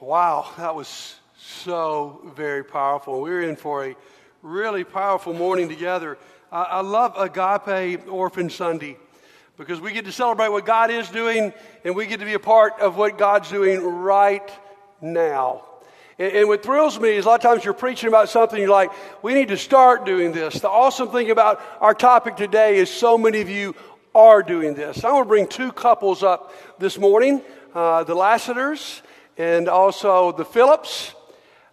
Wow, that was so very powerful. We're in for a really powerful morning together. I, love Agape Orphan Sunday because we get to celebrate what God is doing and we get to be a part of what God's doing right now. And, and what thrills me is a lot of times you're preaching about something, you're like, we need to start doing this. The awesome thing about our topic today is so many of you are doing this. I want to bring two couples up this morning uh, the Lassiters and also the Phillips.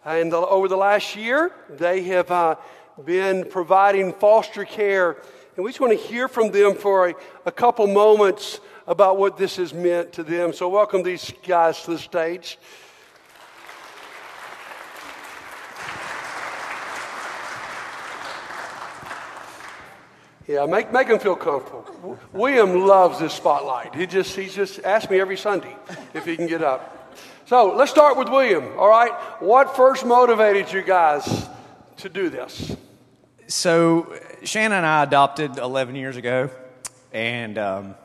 And the, over the last year, they have uh, been providing foster care. And we just want to hear from them for a, a couple moments about what this has meant to them. So, welcome these guys to the stage. Yeah, make, make him feel comfortable. William loves this spotlight. He just, he just asks me every Sunday if he can get up. So let's start with William, all right? What first motivated you guys to do this? So, Shannon and I adopted 11 years ago, and um,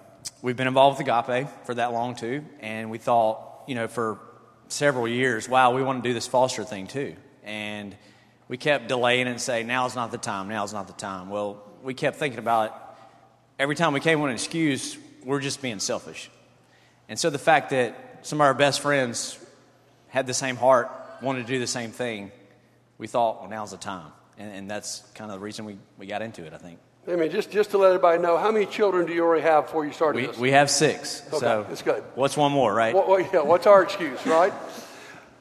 we've been involved with Agape for that long too. And we thought, you know, for several years, wow, we want to do this foster thing too. And we kept delaying and saying, now's not the time, now's not the time. Well, we kept thinking about it. Every time we came with an excuse, we're just being selfish. And so the fact that some of our best friends had the same heart, wanted to do the same thing, we thought, well, now's the time. And, and that's kind of the reason we, we got into it, I think. I mean, just, just to let everybody know, how many children do you already have before you started we, this? We have six. Okay, so that's good. What's one more, right? What, what, yeah, what's our excuse, right?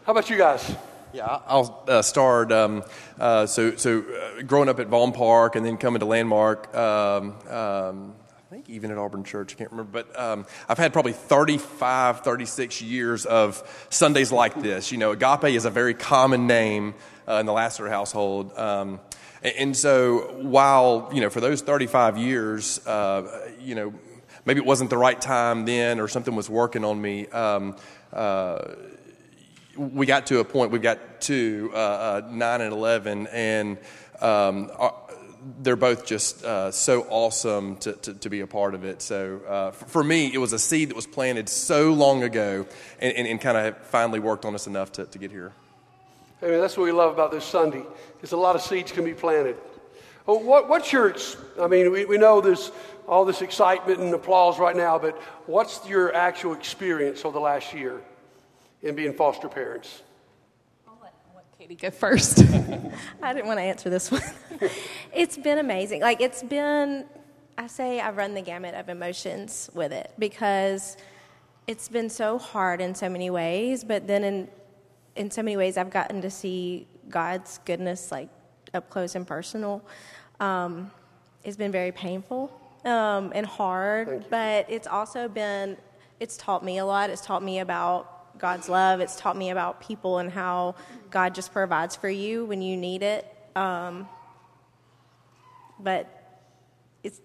How about you guys? Yeah, I'll uh, start. Um, uh, so, so uh, growing up at Vaughn Park and then coming to Landmark, um, um, I think even at Auburn Church, I can't remember, but um, I've had probably 35, 36 years of Sundays like this. You know, agape is a very common name uh, in the Lassiter household. Um, and, and, so while, you know, for those 35 years, uh, you know, maybe it wasn't the right time then or something was working on me. Um, uh, we got to a point, we've got two, uh, uh, 9 and 11, and um, they're both just uh, so awesome to, to, to, be a part of it. So uh, for me, it was a seed that was planted so long ago and, and, and kind of finally worked on us enough to, to get here. I mean, that's what we love about this Sunday, is a lot of seeds can be planted. Well, what, what's your, I mean, we, we know there's all this excitement and applause right now, but what's your actual experience over the last year in being foster parents? Katie go first. I didn't want to answer this one. it's been amazing. Like, it's been, I say I've run the gamut of emotions with it because it's been so hard in so many ways, but then in, in so many ways, I've gotten to see God's goodness, like, up close and personal. Um, it's been very painful um, and hard, but it's also been, it's taught me a lot. It's taught me about God's love. It's taught me about people and how God just provides for you when you need it. Um, but it's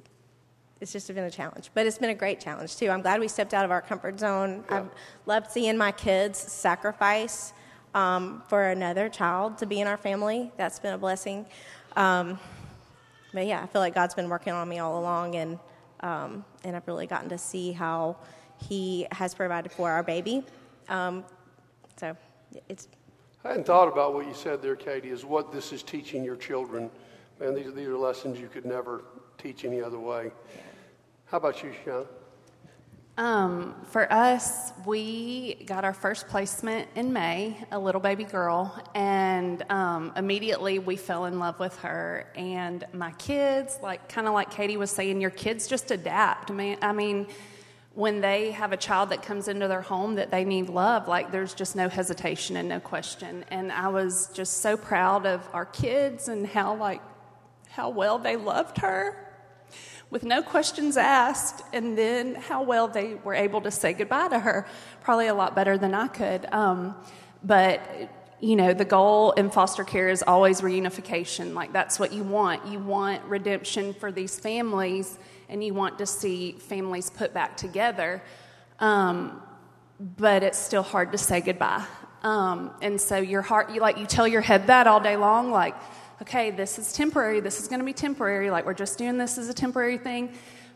it's just been a challenge. But it's been a great challenge too. I'm glad we stepped out of our comfort zone. Yeah. I've loved seeing my kids sacrifice um, for another child to be in our family. That's been a blessing. Um, but yeah, I feel like God's been working on me all along, and um, and I've really gotten to see how He has provided for our baby um, so it's. I hadn't thought about what you said there, Katie, is what this is teaching your children. Man, these, these are lessons you could never teach any other way. How about you, Sean? Um, for us, we got our first placement in May, a little baby girl, and um, immediately we fell in love with her. And my kids, like kind of like Katie was saying, your kids just adapt. Man, I mean, when they have a child that comes into their home that they need love, like there's just no hesitation and no question. And I was just so proud of our kids and how like how well they loved her with no questions asked, and then how well they were able to say goodbye to her. Probably a lot better than I could. Um, but you know, the goal in foster care is always reunification. Like that's what you want. You want redemption for these families and you want to see families put back together. Um, but it's still hard to say goodbye. Um, and so your heart, you like, you tell your head that all day long, like, okay, this is temporary, this is going to be temporary, like we're just doing this as a temporary thing.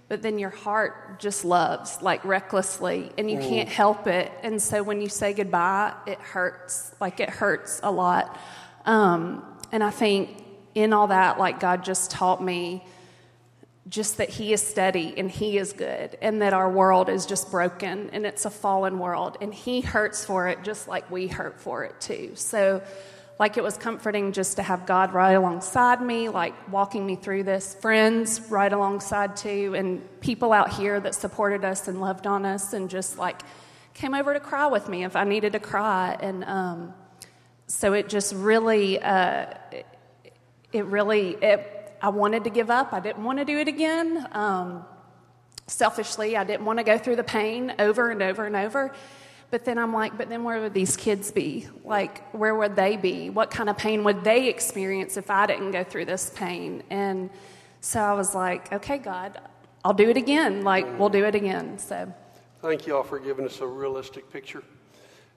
but then your heart just loves like recklessly and you can't help it and so when you say goodbye it hurts like it hurts a lot um, and i think in all that like god just taught me just that he is steady and he is good and that our world is just broken and it's a fallen world. And he hurts for it just like we hurt for it too. So like it was comforting just to have God right alongside me, like walking me through this, friends right alongside too, and people out here that supported us and loved on us and just like came over to cry with me if I needed to cry. And um, so it just really, uh, it, really, it, I wanted to give up. I didn't want to do it again. Um, selfishly, I didn't want to go through the pain over and over and over. But then I'm like, but then where would these kids be? Like, where would they be? What kind of pain would they experience if I didn't go through this pain? And so I was like, okay, God, I'll do it again. Like, we'll do it again. So thank you all for giving us a realistic picture.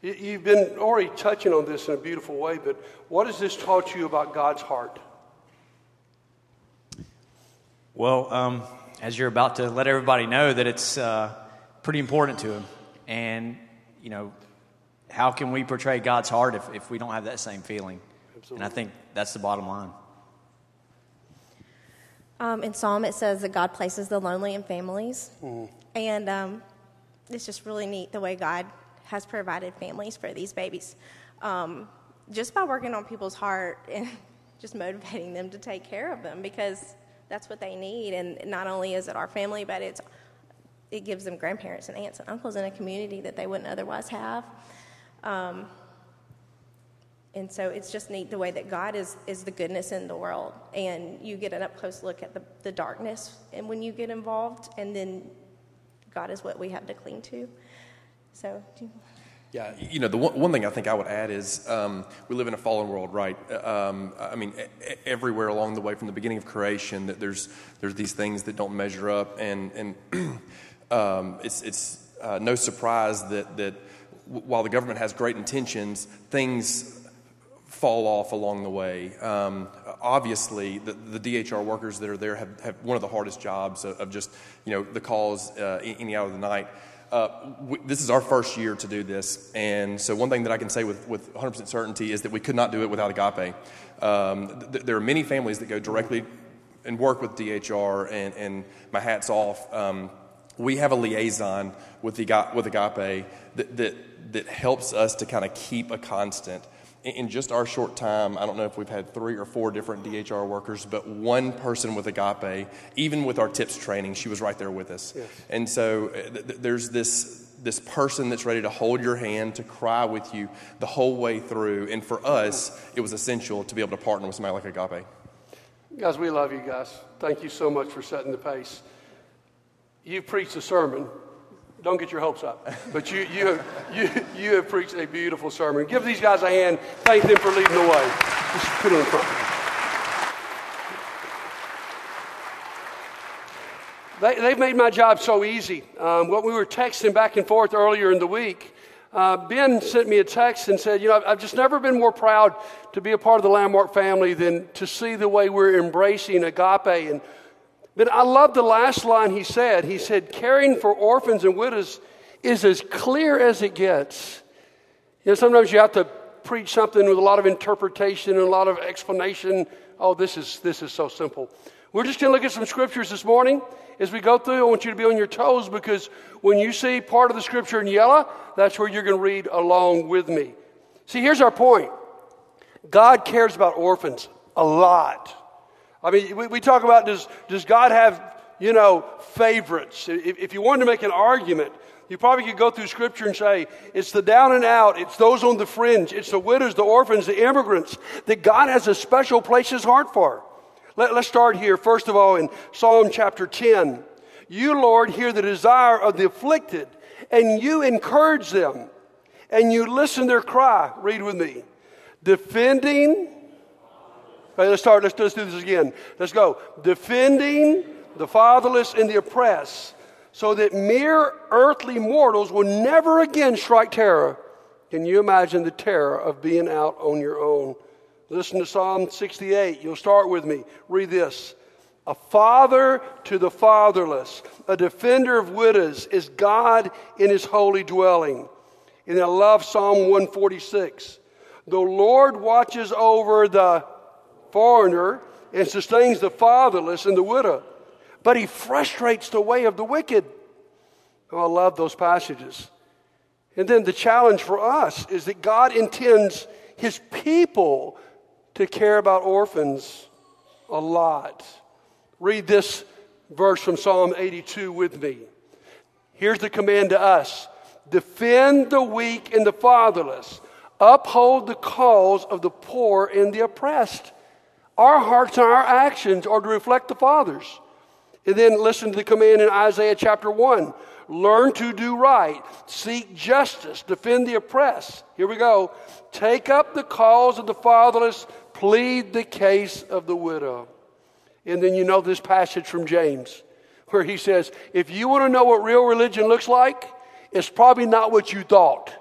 You've been already touching on this in a beautiful way, but what has this taught you about God's heart? Well, um, as you're about to let everybody know that it's uh, pretty important to him. And you know, how can we portray God's heart if, if we don't have that same feeling? Absolutely. And I think that's the bottom line. Um, in Psalm, it says that God places the lonely in families. Mm. And um, it's just really neat the way God has provided families for these babies. Um, just by working on people's heart and just motivating them to take care of them because that's what they need. And not only is it our family, but it's it gives them grandparents and aunts and uncles in a community that they wouldn't otherwise have. Um, and so it's just neat the way that God is, is the goodness in the world. And you get an up close look at the, the darkness and when you get involved, and then God is what we have to cling to. So, yeah, you know, the one, one thing I think I would add is um, we live in a fallen world, right? Um, I mean, everywhere along the way from the beginning of creation, that there's there's these things that don't measure up, and and um, it's, it's uh, no surprise that, that while the government has great intentions, things fall off along the way. Um, obviously, the, the, DHR workers that are there have, have one of the hardest jobs of, of just, you know, the calls uh, in and out of the night. Uh, we, this is our first year to do this, and so one thing that I can say with, with 100% certainty is that we could not do it without Agape. Um, th- there are many families that go directly and work with DHR, and, and my hat's off. Um, we have a liaison with, the, with Agape that, that, that helps us to kind of keep a constant. In just our short time, I don't know if we've had three or four different DHR workers, but one person with Agape, even with our tips training, she was right there with us. Yes. And so uh, th- there's this, this person that's ready to hold your hand, to cry with you the whole way through. And for us, it was essential to be able to partner with somebody like Agape. Guys, we love you guys. Thank you so much for setting the pace you preached a sermon. Don't get your hopes up. But you, you, you, you have preached a beautiful sermon. Give these guys a hand. Thank them for leading the way. Just put it in front. They, they've made my job so easy. Um, what we were texting back and forth earlier in the week, uh, Ben sent me a text and said, You know, I've just never been more proud to be a part of the Landmark family than to see the way we're embracing agape and but I love the last line he said. He said, caring for orphans and widows is as clear as it gets. You know, sometimes you have to preach something with a lot of interpretation and a lot of explanation. Oh, this is, this is so simple. We're just going to look at some scriptures this morning. As we go through, I want you to be on your toes because when you see part of the scripture in yellow, that's where you're going to read along with me. See, here's our point God cares about orphans a lot. I mean, we, we talk about does, does God have, you know, favorites? If, if you wanted to make an argument, you probably could go through scripture and say, it's the down and out, it's those on the fringe, it's the widows, the orphans, the immigrants that God has a special place his heart for. Let, us start here, first of all, in Psalm chapter 10. You, Lord, hear the desire of the afflicted, and you encourage them, and you listen their cry. Read with me. Defending Okay, let's start. Let's, let's do this again. Let's go. Defending the fatherless and the oppressed, so that mere earthly mortals will never again strike terror. Can you imagine the terror of being out on your own? Listen to Psalm 68. You'll start with me. Read this. A father to the fatherless, a defender of widows, is God in his holy dwelling. And I love Psalm 146. The Lord watches over the foreigner and sustains the fatherless and the widow, but he frustrates the way of the wicked. Oh, I love those passages. And then the challenge for us is that God intends his people to care about orphans a lot. Read this verse from Psalm 82 with me. Here's the command to us defend the weak and the fatherless, uphold the cause of the poor and the oppressed. Our hearts and our actions are to reflect the Father's. And then listen to the command in Isaiah chapter 1 learn to do right, seek justice, defend the oppressed. Here we go. Take up the cause of the fatherless, plead the case of the widow. And then you know this passage from James where he says, If you want to know what real religion looks like, it's probably not what you thought.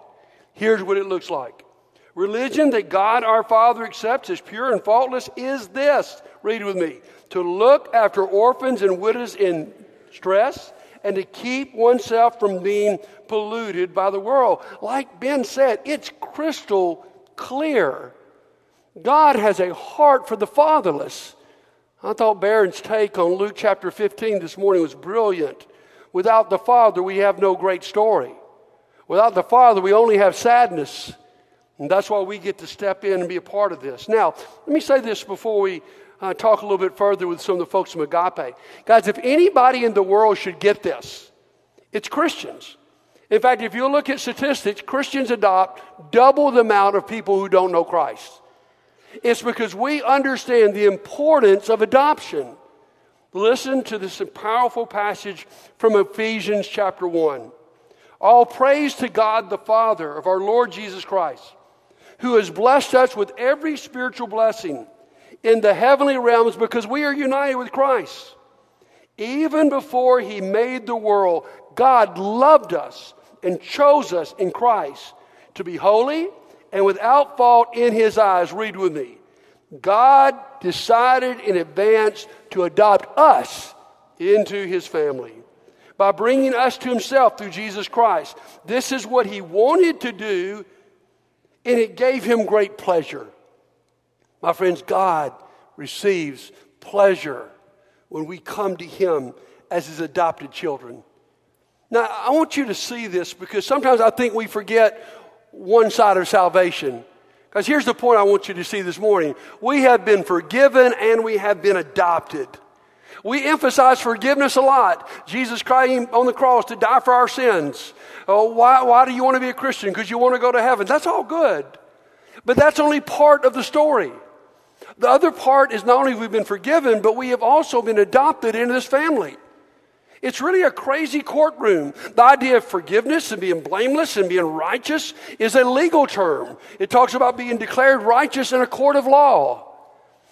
Here's what it looks like. Religion that God our Father accepts as pure and faultless is this. Read with me. To look after orphans and widows in stress and to keep oneself from being polluted by the world. Like Ben said, it's crystal clear. God has a heart for the fatherless. I thought Barron's take on Luke chapter 15 this morning was brilliant. Without the Father, we have no great story. Without the Father, we only have sadness. And that's why we get to step in and be a part of this. Now, let me say this before we uh, talk a little bit further with some of the folks from Agape. Guys, if anybody in the world should get this, it's Christians. In fact, if you look at statistics, Christians adopt double the amount of people who don't know Christ. It's because we understand the importance of adoption. Listen to this powerful passage from Ephesians chapter 1. All praise to God the Father of our Lord Jesus Christ, who has blessed us with every spiritual blessing in the heavenly realms because we are united with Christ. Even before he made the world, God loved us and chose us in Christ to be holy and without fault in his eyes. Read with me. God decided in advance to adopt us into his family by bringing us to himself through Jesus Christ. This is what he wanted to do, and it gave him great pleasure. My friends, God receives pleasure when we come to him as his adopted children. Now, I want you to see this because sometimes I think we forget one side of salvation. Because here's the point I want you to see this morning we have been forgiven and we have been adopted. We emphasize forgiveness a lot. Jesus crying on the cross to die for our sins. Oh, why, why do you want to be a Christian? Because you want to go to heaven. That's all good. But that's only part of the story. The other part is not only we've we been forgiven, but we have also been adopted into this family. It's really a crazy courtroom. The idea of forgiveness and being blameless and being righteous is a legal term. It talks about being declared righteous in a court of law.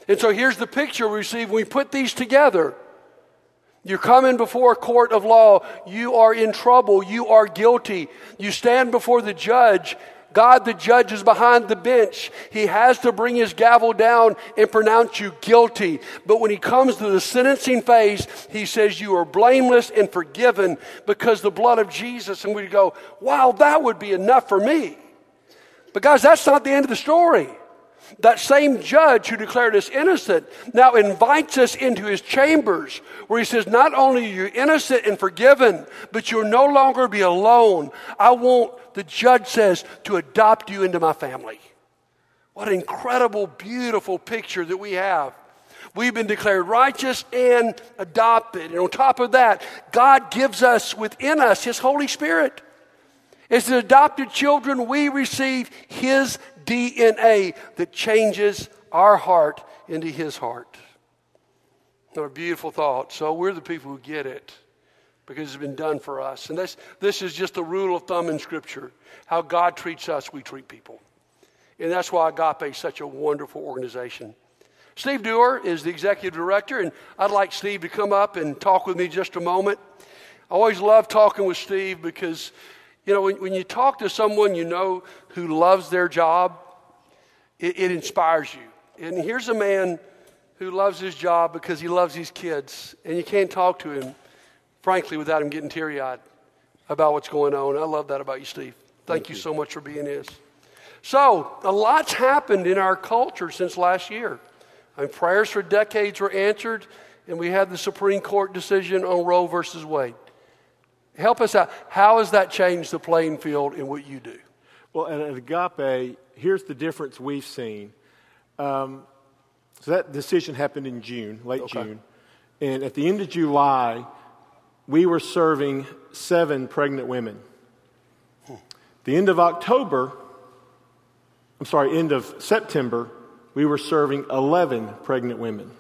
And so here's the picture we receive when we put these together. You're coming before a court of law. You are in trouble. You are guilty. You stand before the judge God, the judge, is behind the bench. He has to bring his gavel down and pronounce you guilty. But when he comes to the sentencing phase, he says you are blameless and forgiven because the blood of Jesus. And we go, wow, that would be enough for me. But guys, that's not the end of the story. That same judge who declared us innocent now invites us into his chambers where he says, Not only are you innocent and forgiven, but you'll no longer be alone. I want, the judge says, to adopt you into my family. What an incredible, beautiful picture that we have. We've been declared righteous and adopted. And on top of that, God gives us within us His Holy Spirit. As adopted children, we receive His DNA that changes our heart into His heart. What a beautiful thought. So we're the people who get it because it's been done for us. And this, this is just a rule of thumb in Scripture. How God treats us, we treat people. And that's why Agape is such a wonderful organization. Steve Dewar is the executive director, and I'd like Steve to come up and talk with me just a moment. I always love talking with Steve because you know, when, when you talk to someone you know who loves their job, it, it inspires you. And here's a man who loves his job because he loves his kids, and you can't talk to him, frankly, without him getting teary eyed about what's going on. I love that about you, Steve. Thank, Thank you, you so much for being this. So, a lot's happened in our culture since last year. I mean, prayers for decades were answered, and we had the Supreme Court decision on Roe versus Wade. Help us out. How has that changed the playing field in what you do? Well, at Agape, here's the difference we've seen. Um, so that decision happened in June, late okay. June. And at the end of July, we were serving seven pregnant women. The end of October, I'm sorry, end of September, we were serving 11 pregnant women.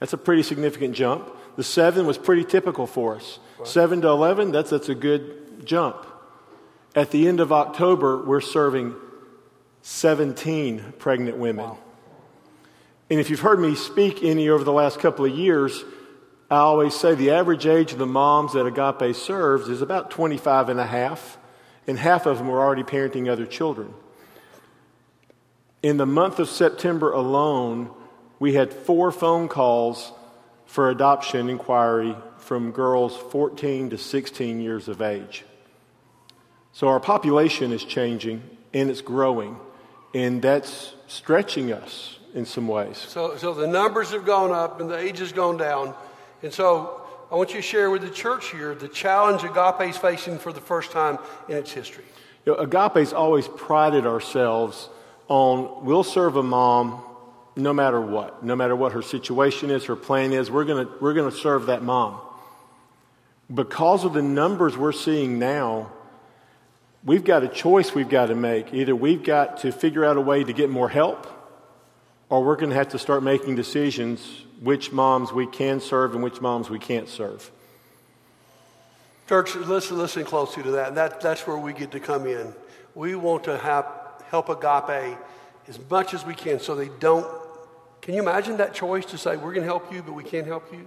That's a pretty significant jump. The seven was pretty typical for us. Seven to 11, that's, that's a good jump. At the end of October, we're serving 17 pregnant women. Wow. And if you've heard me speak any over the last couple of years, I always say the average age of the moms that Agape serves is about 25 and a half, and half of them are already parenting other children. In the month of September alone, we had four phone calls for adoption inquiry from girls 14 to 16 years of age. So our population is changing and it's growing, and that's stretching us in some ways. So, so the numbers have gone up and the age has gone down. And so I want you to share with the church here the challenge Agape is facing for the first time in its history. You know, Agape's always prided ourselves on we'll serve a mom no matter what, no matter what her situation is, her plan is, we're going we're going to serve that mom. Because of the numbers we're seeing now, we've got a choice we've got to make. Either we've got to figure out a way to get more help or we're going to have to start making decisions which moms we can serve and which moms we can't serve. Church, listen, listen closely to that. that. That's where we get to come in. We want to have, help Agape as much as we can so they don't. Can you imagine that choice to say, we're going to help you, but we can't help you?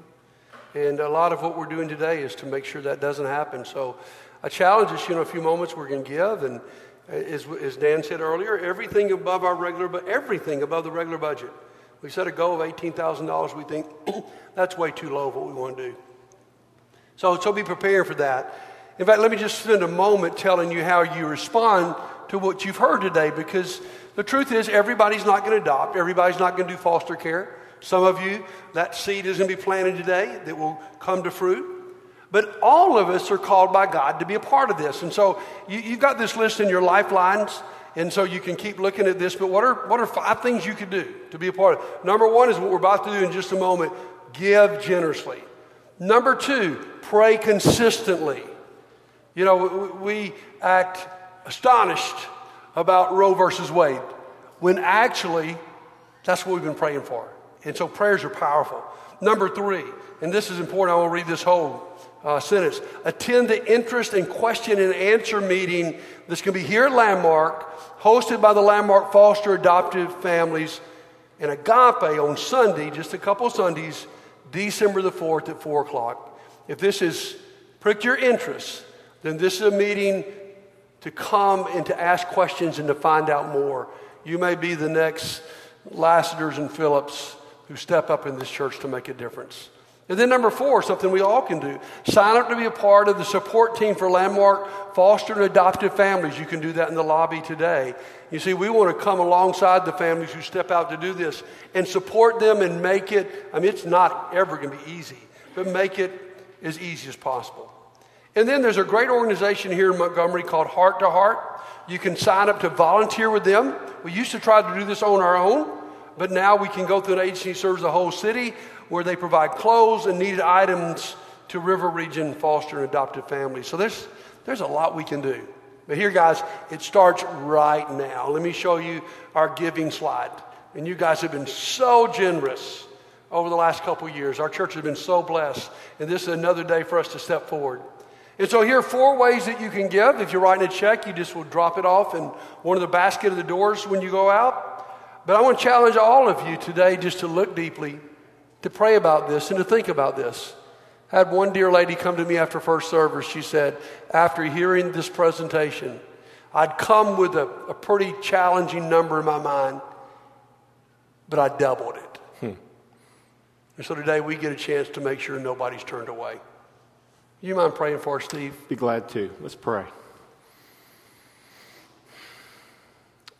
And a lot of what we're doing today is to make sure that doesn't happen. So I challenge us, you know, a few moments we're going to give. And uh, as, as Dan said earlier, everything above our regular, but everything above the regular budget. We set a goal of $18,000. We think that's way too low of what we want to do. So, so be prepared for that. In fact, let me just spend a moment telling you how you respond to what you've heard today because the truth is everybody's not going to adopt, everybody's not going to do foster care. Some of you, that seed is going to be planted today that will come to fruit. But all of us are called by God to be a part of this. And so you, have got this list in your lifelines, and so you can keep looking at this. But what are, what are five things you could do to be a part of it? Number one is what we're about to do in just a moment give generously. Number two, pray consistently. You know, we act astonished about Roe versus Wade when actually that's what we've been praying for. And so prayers are powerful. Number three, and this is important, I will read this whole uh, sentence. Attend the interest and question and answer meeting that's going to be here at Landmark, hosted by the Landmark Foster Adoptive Families and Agape on Sunday, just a couple Sundays, December the 4th at 4 o'clock. If this has pricked your interest, then this is a meeting to come and to ask questions and to find out more. You may be the next Lassiters and Phillips who step up in this church to make a difference. And then number four, something we all can do. Sign up to be a part of the support team for Landmark Foster and Adoptive Families. You can do that in the lobby today. You see, we want to come alongside the families who step out to do this and support them and make it, I mean, it's not ever going to be easy, but make it as easy as possible. And then there's a great organization here in Montgomery called Heart to Heart. You can sign up to volunteer with them. We used to try to do this on our own, but now we can go through an agency that serves the whole city where they provide clothes and needed items to River Region foster and adoptive families. So there's, there's a lot we can do. But here, guys, it starts right now. Let me show you our giving slide. And you guys have been so generous over the last couple years. Our church has been so blessed. And this is another day for us to step forward. And so here are four ways that you can give. If you're writing a check, you just will drop it off in one of the basket of the doors when you go out. But I want to challenge all of you today just to look deeply to pray about this and to think about this. I had one dear lady come to me after first service. She said, after hearing this presentation, I'd come with a, a pretty challenging number in my mind, but I doubled it. Hmm. And so today we get a chance to make sure nobody's turned away. You mind praying for us, Steve? Be glad to. Let's pray.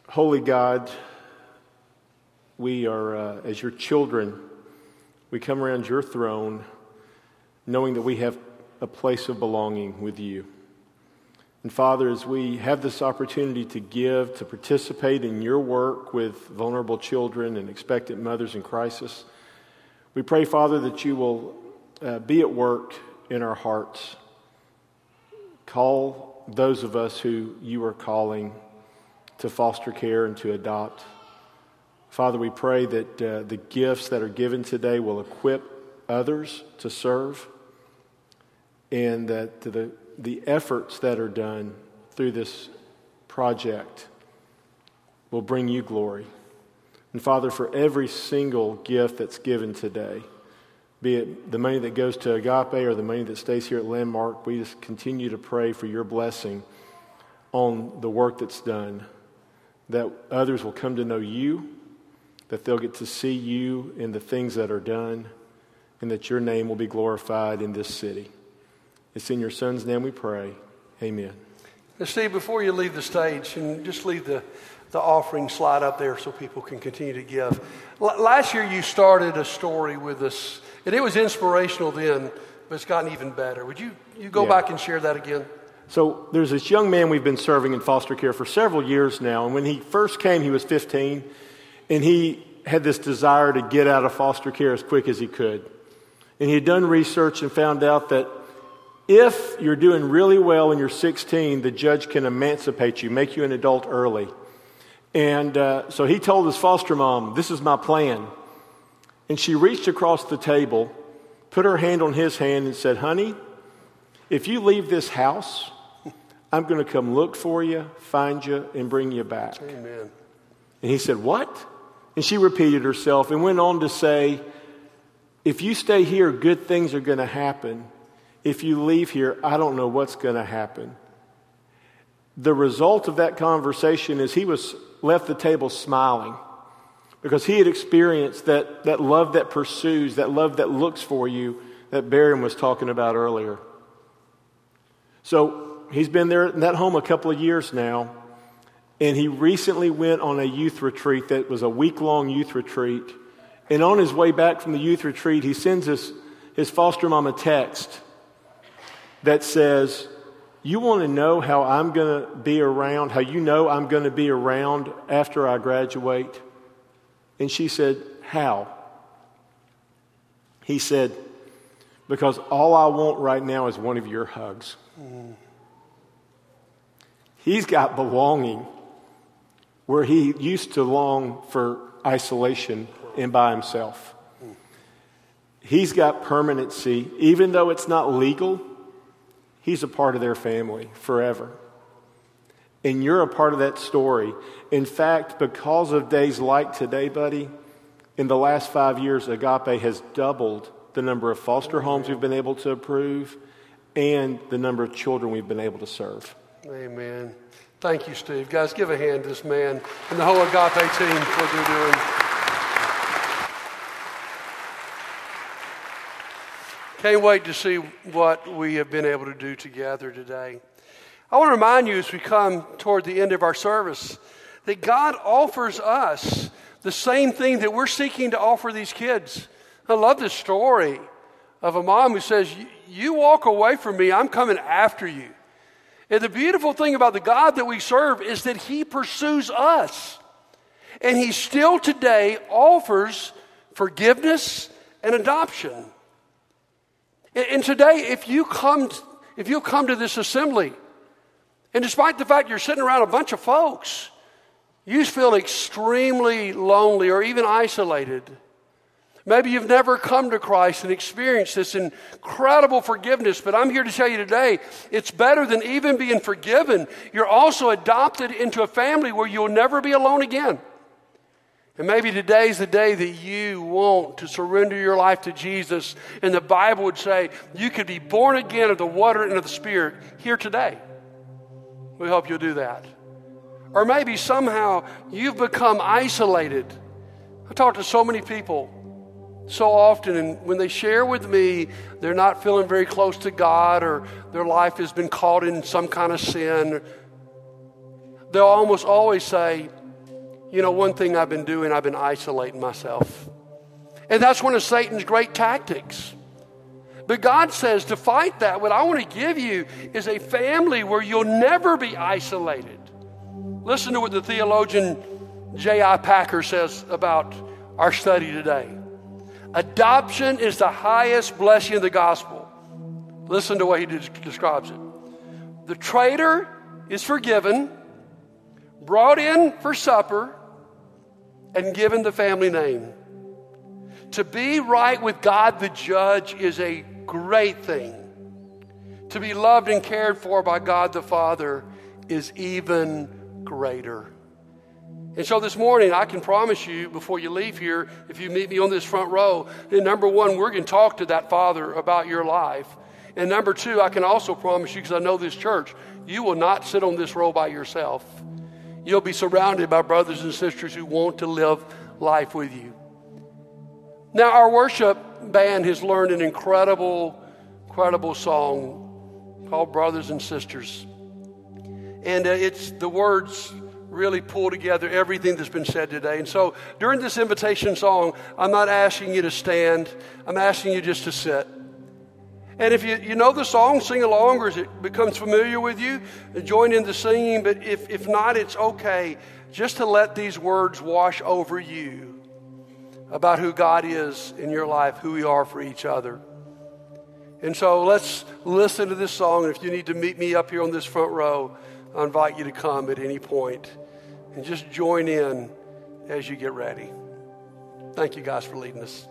Holy God, we are, uh, as your children, we come around your throne knowing that we have a place of belonging with you. And Father, as we have this opportunity to give, to participate in your work with vulnerable children and expectant mothers in crisis, we pray, Father, that you will uh, be at work in our hearts. Call those of us who you are calling to foster care and to adopt. Father, we pray that uh, the gifts that are given today will equip others to serve and that the, the efforts that are done through this project will bring you glory. And Father, for every single gift that's given today, be it the money that goes to Agape or the money that stays here at Landmark, we just continue to pray for your blessing on the work that's done, that others will come to know you, that they'll get to see you in the things that are done, and that your name will be glorified in this city. It's in your son's name we pray. Amen. Steve, before you leave the stage, and just leave the, the offering slide up there so people can continue to give. L- last year, you started a story with us, and it was inspirational then, but it's gotten even better. Would you, you go Yeah. back and share that again? So there's this young man we've been serving in foster care for several years now. And when he first came, he was 15, and he had this desire to get out of foster care as quick as he could. And he had done research and found out that if you're doing really well and you're 16, the judge can emancipate you, make you an adult early. And uh, so he told his foster mom, This is my plan. And she reached across the table, put her hand on his hand, and said, Honey, if you leave this house, I'm going to come look for you, find you, and bring you back. Amen. And he said, What? And she repeated herself and went on to say, If you stay here, good things are going to happen. If you leave here, I don't know what's going to happen. The result of that conversation is he was left the table smiling because he had experienced that, that love that pursues, that love that looks for you that Barron was talking about earlier. So he's been there in that home a couple of years now, and he recently went on a youth retreat that was a week long youth retreat. And on his way back from the youth retreat, he sends his, his foster mom a text that says, You want to know how I'm going to be around, how you know I'm going to be around after I graduate? And she said, How? He said, Because all I want right now is one of your hugs. He's got belonging where he used to long for isolation and by himself. He's got permanency, even though it's not legal, he's a part of their family forever. And you're a part of that story. In fact, because of days like today, buddy, in the last five years, Agape has doubled the number of foster homes we've been able to approve and the number of children we've been able to serve. Amen. Thank you, Steve. Guys, give a hand to this man and the whole Agape team for what they're doing. Can't wait to see what we have been able to do together today. I want to remind you as we come toward the end of our service that God offers us the same thing that we're seeking to offer these kids. I love this story of a mom who says, You walk away from me, I'm coming after you. And the beautiful thing about the God that we serve is that He pursues us. And He still today offers forgiveness and adoption. And, today, if you come, if you come to this assembly, and despite the fact you're sitting around a bunch of folks, you feel extremely lonely or even isolated. Maybe you've never come to Christ and experienced this incredible forgiveness, but I'm here to tell you today it's better than even being forgiven. You're also adopted into a family where you'll never be alone again. And maybe today's the day that you want to surrender your life to Jesus. And the Bible would say you could be born again of the water and of the Spirit here today. We hope you'll do that. Or maybe somehow you've become isolated. I talk to so many people so often, and when they share with me, they're not feeling very close to God or their life has been caught in some kind of sin. They'll almost always say, You know, one thing I've been doing, I've been isolating myself. And that's one of Satan's great tactics. But God says to fight that, what I want to give you is a family where you'll never be isolated. Listen to what the theologian J.I. Packer says about our study today. Adoption is the highest blessing of the gospel. Listen to what he describes it. The traitor is forgiven, brought in for supper, and given the family name. To be right with God the judge is a great thing. To be loved and cared for by God the Father is even greater. And so this morning, I can promise you before you leave here, if you meet me on this front row, then number one, we're going to talk to that father about your life. And number two, I can also promise you, because I know this church, you will not sit on this row by yourself. You'll be surrounded by brothers and sisters who want to live life with you. Now, our worship band has learned an incredible, incredible song called Brothers and Sisters. And uh, it's the words really pull together everything that's been said today. And so during this invitation song, I'm not asking you to stand, I'm asking you just to sit. And if you, you know the song, sing along, or as it becomes familiar with you, and join in the singing. But if, if not, it's okay just to let these words wash over you about who God is in your life, who we are for each other. And so let's listen to this song. If you need to meet me up here on this front row, I invite you to come at any point and just join in as you get ready. Thank you guys for leading us.